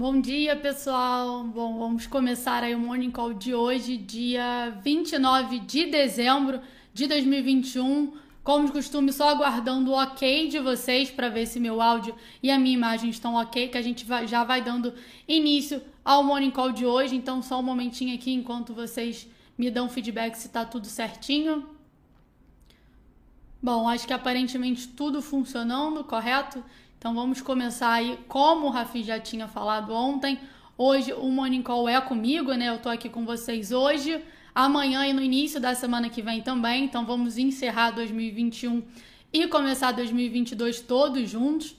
Bom dia, pessoal. Bom, vamos começar aí o Morning Call de hoje, dia 29 de dezembro de 2021. Como de costume, só aguardando o ok de vocês para ver se meu áudio e a minha imagem estão ok, que a gente já vai dando início ao Morning Call de hoje. Então, só um momentinho aqui enquanto vocês me dão feedback se tá tudo certinho. Bom, acho que aparentemente tudo funcionando, correto? Então vamos começar aí, como o Rafi já tinha falado ontem. Hoje o Morning Call é comigo, né? Eu tô aqui com vocês hoje, amanhã e no início da semana que vem também. Então vamos encerrar 2021 e começar 2022 todos juntos.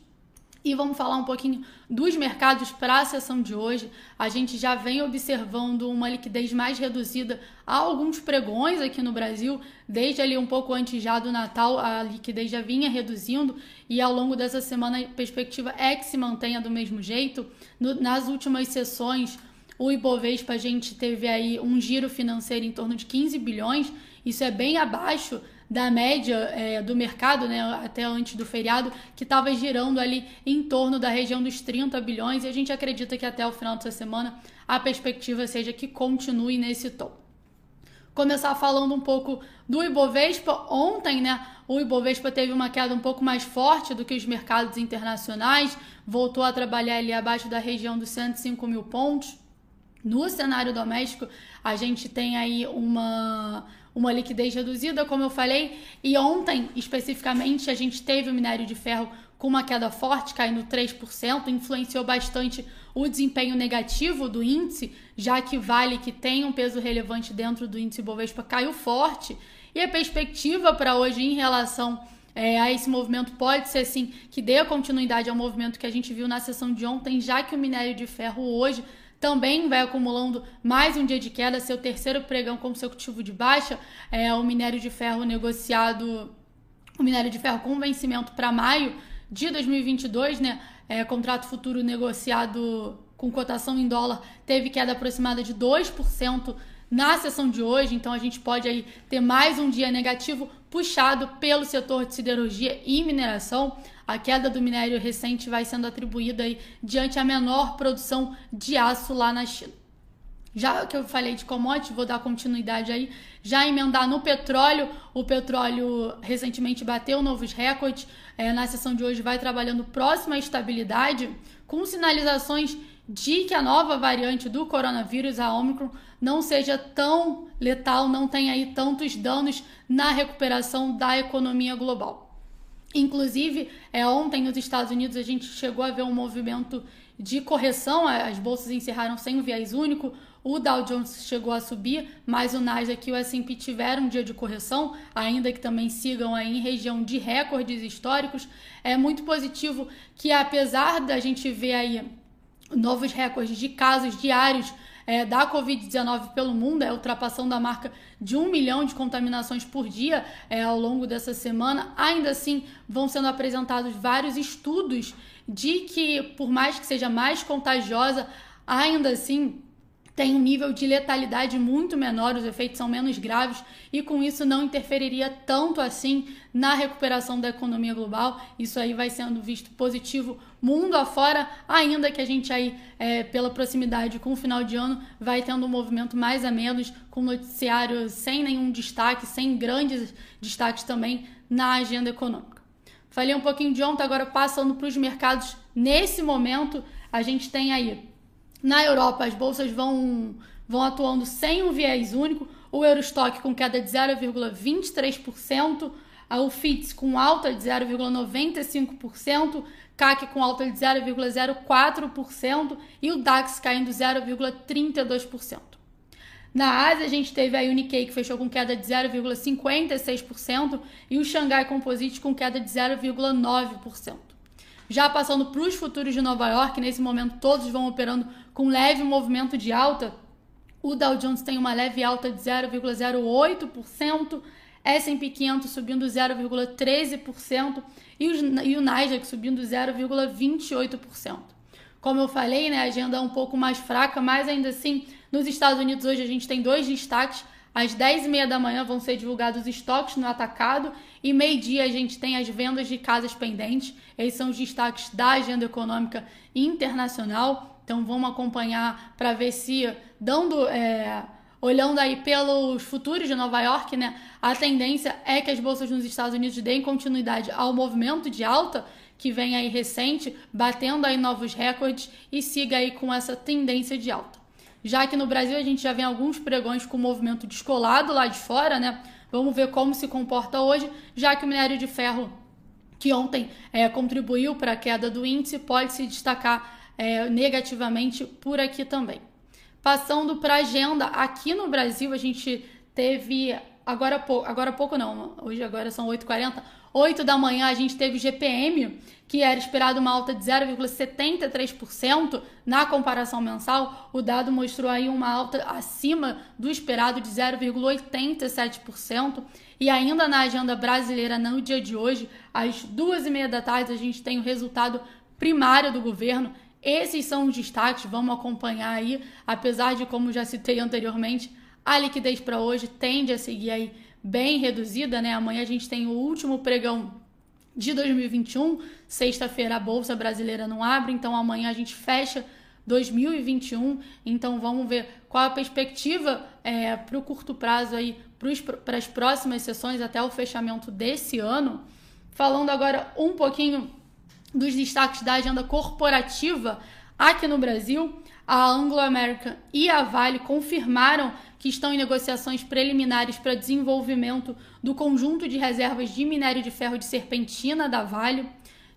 E vamos falar um pouquinho dos mercados para a sessão de hoje. A gente já vem observando uma liquidez mais reduzida há alguns pregões aqui no Brasil, desde ali um pouco antes já do Natal, a liquidez já vinha reduzindo e ao longo dessa semana a perspectiva é que se mantenha do mesmo jeito. No, nas últimas sessões, o Ibovespa a gente teve aí um giro financeiro em torno de 15 bilhões, isso é bem abaixo da média é, do mercado, né, até antes do feriado, que estava girando ali em torno da região dos 30 bilhões, e a gente acredita que até o final dessa semana a perspectiva seja que continue nesse tom. Começar falando um pouco do Ibovespa. Ontem, né, o Ibovespa teve uma queda um pouco mais forte do que os mercados internacionais, voltou a trabalhar ali abaixo da região dos 105 mil pontos. No cenário doméstico, a gente tem aí uma uma liquidez reduzida, como eu falei, e ontem especificamente a gente teve o minério de ferro com uma queda forte, caindo 3%, influenciou bastante o desempenho negativo do índice, já que Vale, que tem um peso relevante dentro do índice Bovespa, caiu forte, e a perspectiva para hoje em relação é, a esse movimento pode ser sim que dê continuidade ao movimento que a gente viu na sessão de ontem, já que o minério de ferro hoje também vai acumulando mais um dia de queda, seu terceiro pregão consecutivo de baixa. É o minério de ferro negociado, o minério de ferro com vencimento para maio de 2022, né? É, contrato futuro negociado com cotação em dólar teve queda aproximada de 2% na sessão de hoje, então a gente pode aí ter mais um dia negativo puxado pelo setor de siderurgia e mineração. A queda do minério recente vai sendo atribuída aí diante a menor produção de aço lá na China. Já que eu falei de commodity, vou dar continuidade aí, já emendar no petróleo. O petróleo recentemente bateu novos recordes. É, na sessão de hoje vai trabalhando próxima à estabilidade, com sinalizações de que a nova variante do coronavírus, a Omicron, não seja tão letal, não tenha aí tantos danos na recuperação da economia global. Inclusive, é, ontem nos Estados Unidos a gente chegou a ver um movimento de correção, as bolsas encerraram sem um viés único, o Dow Jones chegou a subir, mas o Nasdaq e o S&P tiveram um dia de correção, ainda que também sigam aí em região de recordes históricos. É muito positivo que apesar da gente ver aí novos recordes de casos diários é, da Covid-19 pelo mundo, é ultrapassando a marca de um milhão de contaminações por dia é, ao longo dessa semana. Ainda assim, vão sendo apresentados vários estudos de que, por mais que seja mais contagiosa, ainda assim tem um nível de letalidade muito menor, os efeitos são menos graves e com isso não interferiria tanto assim na recuperação da economia global. Isso aí vai sendo visto positivo mundo afora, ainda que a gente aí, é, pela proximidade com o final de ano, vai tendo um movimento mais a menos, com noticiário sem nenhum destaque, sem grandes destaques também na agenda econômica. Falei um pouquinho de ontem, agora passando para os mercados. Nesse momento, a gente tem aí na Europa, as bolsas vão, vão atuando sem um viés único. O Eurostock com queda de 0,23%, o FITS com alta de 0,95%, CAC com alta de 0,04% e o DAX caindo 0,32%. Na Ásia, a gente teve a Unique que fechou com queda de 0,56% e o Xangai Composite com queda de 0,9%. Já passando para os futuros de Nova York, nesse momento todos vão operando com leve movimento de alta. O Dow Jones tem uma leve alta de 0,08%, S&P 500 subindo 0,13% e, e o Nasdaq subindo 0,28%. Como eu falei, né, a agenda é um pouco mais fraca, mas ainda assim, nos Estados Unidos hoje a gente tem dois destaques. Às 10h30 da manhã vão ser divulgados os estoques no atacado e meio-dia a gente tem as vendas de casas pendentes. Esses são os destaques da agenda econômica internacional. Então vamos acompanhar para ver se dando é, olhando aí pelos futuros de Nova York, né, a tendência é que as bolsas nos Estados Unidos deem continuidade ao movimento de alta que vem aí recente, batendo aí novos recordes e siga aí com essa tendência de alta. Já que no Brasil a gente já vê alguns pregões com movimento descolado lá de fora, né? Vamos ver como se comporta hoje, já que o minério de ferro, que ontem é, contribuiu para a queda do índice, pode se destacar é, negativamente por aqui também. Passando para a agenda, aqui no Brasil a gente teve agora agora pouco não, hoje agora são 8h40, 8 da manhã a gente teve GPM, que era esperado uma alta de 0,73% na comparação mensal. O dado mostrou aí uma alta acima do esperado de 0,87%. E ainda na agenda brasileira, no dia de hoje, às duas e meia da tarde, a gente tem o resultado primário do governo esses são os destaques, vamos acompanhar aí, apesar de, como já citei anteriormente, a liquidez para hoje tende a seguir aí bem reduzida, né? Amanhã a gente tem o último pregão de 2021, sexta-feira a Bolsa Brasileira não abre, então amanhã a gente fecha 2021, então vamos ver qual a perspectiva é, para o curto prazo aí, para as próximas sessões até o fechamento desse ano. Falando agora um pouquinho dos destaques da agenda corporativa aqui no Brasil, a Anglo American e a Vale confirmaram que estão em negociações preliminares para desenvolvimento do conjunto de reservas de minério de ferro de serpentina da Vale.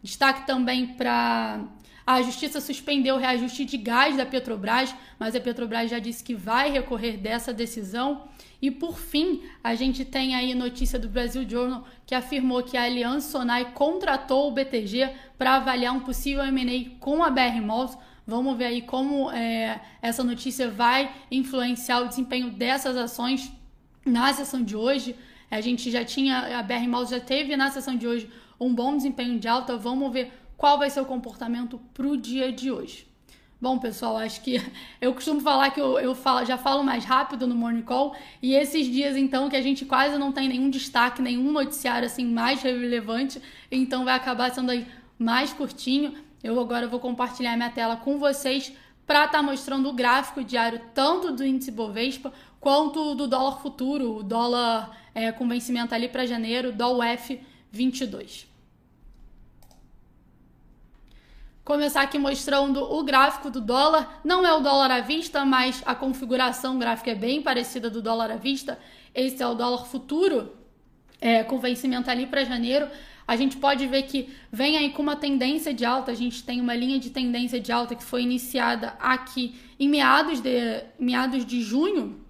Destaque também para a justiça suspendeu o reajuste de gás da Petrobras, mas a Petrobras já disse que vai recorrer dessa decisão. E por fim, a gente tem aí notícia do Brasil Journal que afirmou que a Aliança Sonai contratou o BTG para avaliar um possível M&A com a BR Malls. Vamos ver aí como é, essa notícia vai influenciar o desempenho dessas ações na sessão de hoje. A gente já tinha, a BR Malls já teve na sessão de hoje um bom desempenho de alta. Vamos ver qual vai ser o comportamento para o dia de hoje. Bom, pessoal, acho que eu costumo falar que eu, eu falo, já falo mais rápido no Morning Call e esses dias, então, que a gente quase não tem nenhum destaque, nenhum noticiário assim mais relevante, então vai acabar sendo aí mais curtinho. Eu agora vou compartilhar minha tela com vocês para estar tá mostrando o gráfico diário tanto do índice Bovespa quanto do dólar futuro, o dólar é, com vencimento ali para janeiro, dólar F22. começar aqui mostrando o gráfico do dólar. Não é o dólar à vista, mas a configuração gráfica é bem parecida do dólar à vista. Esse é o dólar futuro, é, com vencimento ali para janeiro. A gente pode ver que vem aí com uma tendência de alta. A gente tem uma linha de tendência de alta que foi iniciada aqui em meados de, meados de junho.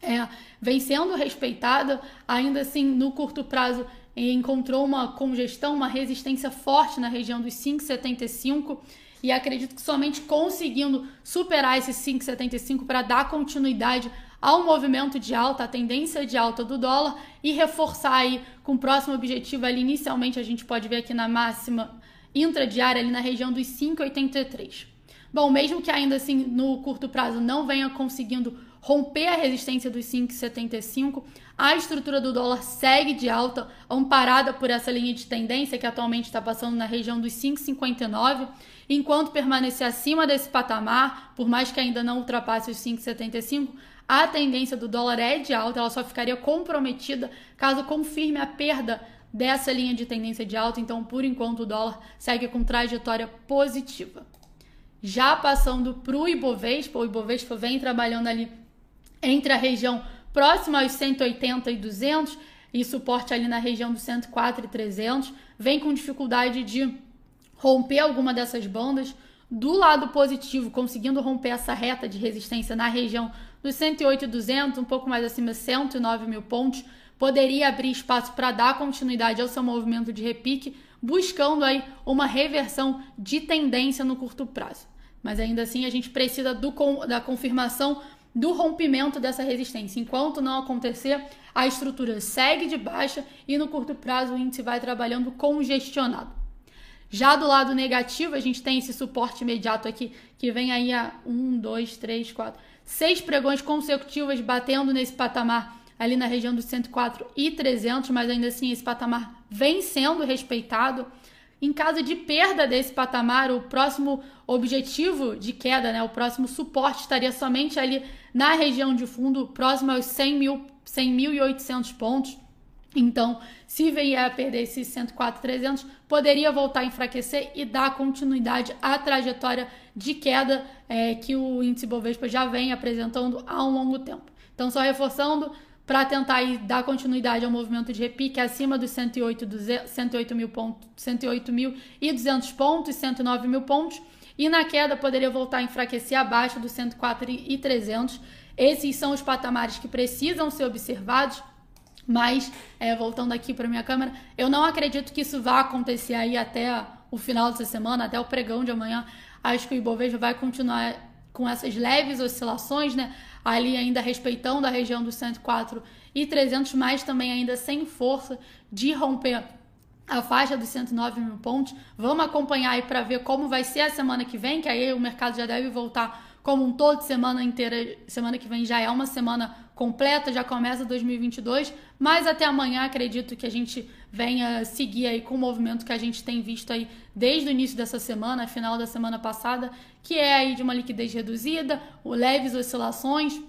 É, vem sendo respeitada, ainda assim, no curto prazo, encontrou uma congestão, uma resistência forte na região dos 5,75 e acredito que somente conseguindo superar esse 5,75 para dar continuidade ao movimento de alta, a tendência de alta do dólar e reforçar aí com o próximo objetivo ali inicialmente a gente pode ver aqui na máxima intradiária ali na região dos 5,83. Bom, mesmo que ainda assim no curto prazo não venha conseguindo romper a resistência dos 5,75, a estrutura do dólar segue de alta, amparada por essa linha de tendência que atualmente está passando na região dos 5,59. Enquanto permanecer acima desse patamar, por mais que ainda não ultrapasse os 5,75, a tendência do dólar é de alta, ela só ficaria comprometida caso confirme a perda dessa linha de tendência de alta. Então, por enquanto, o dólar segue com trajetória positiva. Já passando para o Ibovespa, o Ibovespa vem trabalhando ali entre a região próximo aos 180 e 200 e suporte ali na região dos 104 e 300, vem com dificuldade de romper alguma dessas bandas. Do lado positivo, conseguindo romper essa reta de resistência na região dos 108 e 200, um pouco mais acima, 109 mil pontos, poderia abrir espaço para dar continuidade ao seu movimento de repique, buscando aí uma reversão de tendência no curto prazo. Mas ainda assim, a gente precisa do, da confirmação do rompimento dessa resistência. Enquanto não acontecer, a estrutura segue de baixa e no curto prazo o índice vai trabalhando congestionado. Já do lado negativo, a gente tem esse suporte imediato aqui, que vem aí a 1, 2, 3, 4, seis pregões consecutivos batendo nesse patamar ali na região dos 104 e 300, mas ainda assim esse patamar vem sendo respeitado. Em caso de perda desse patamar, o próximo objetivo de queda, né, o próximo suporte estaria somente ali na região de fundo, próximo aos 100 mil, 100.800 pontos. Então, se vier a perder esses 104,300, poderia voltar a enfraquecer e dar continuidade à trajetória de queda é, que o índice Bovespa já vem apresentando há um longo tempo. Então, só reforçando, para tentar dar continuidade ao movimento de repique acima dos 108, 108 mil pontos, 108 mil e 200 pontos, 109 mil pontos, e na queda poderia voltar a enfraquecer abaixo dos 104 e 300. Esses são os patamares que precisam ser observados, mas é, voltando aqui para minha câmera, eu não acredito que isso vá acontecer aí até o final dessa semana, até o pregão de amanhã. Acho que o Ibovespa vai continuar com essas leves oscilações, né? ali ainda respeitando a região dos 104 e 300, mas também ainda sem força de romper a faixa dos 109 mil pontos. Vamos acompanhar aí para ver como vai ser a semana que vem, que aí o mercado já deve voltar como um todo, semana inteira, semana que vem já é uma semana completa, já começa 2022, mas até amanhã acredito que a gente venha seguir aí com o movimento que a gente tem visto aí desde o início dessa semana, final da semana passada, que é aí de uma liquidez reduzida, leves oscilações,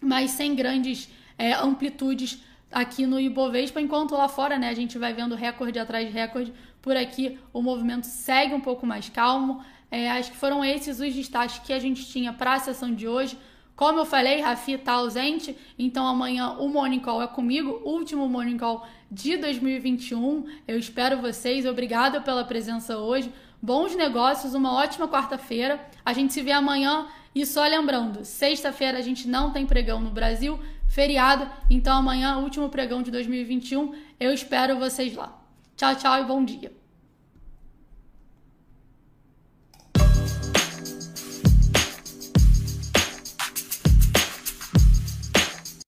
mas sem grandes é, amplitudes aqui no Ibovespa, enquanto lá fora, né, a gente vai vendo recorde atrás de recorde, por aqui o movimento segue um pouco mais calmo. É, acho que foram esses os destaques que a gente tinha para a sessão de hoje. Como eu falei, Rafi está ausente, então amanhã o Morning Call é comigo, último Morning Call de 2021. Eu espero vocês, obrigada pela presença hoje. Bons negócios, uma ótima quarta-feira. A gente se vê amanhã e só lembrando, sexta-feira a gente não tem pregão no Brasil, feriado, então amanhã, último pregão de 2021. Eu espero vocês lá. Tchau, tchau e bom dia.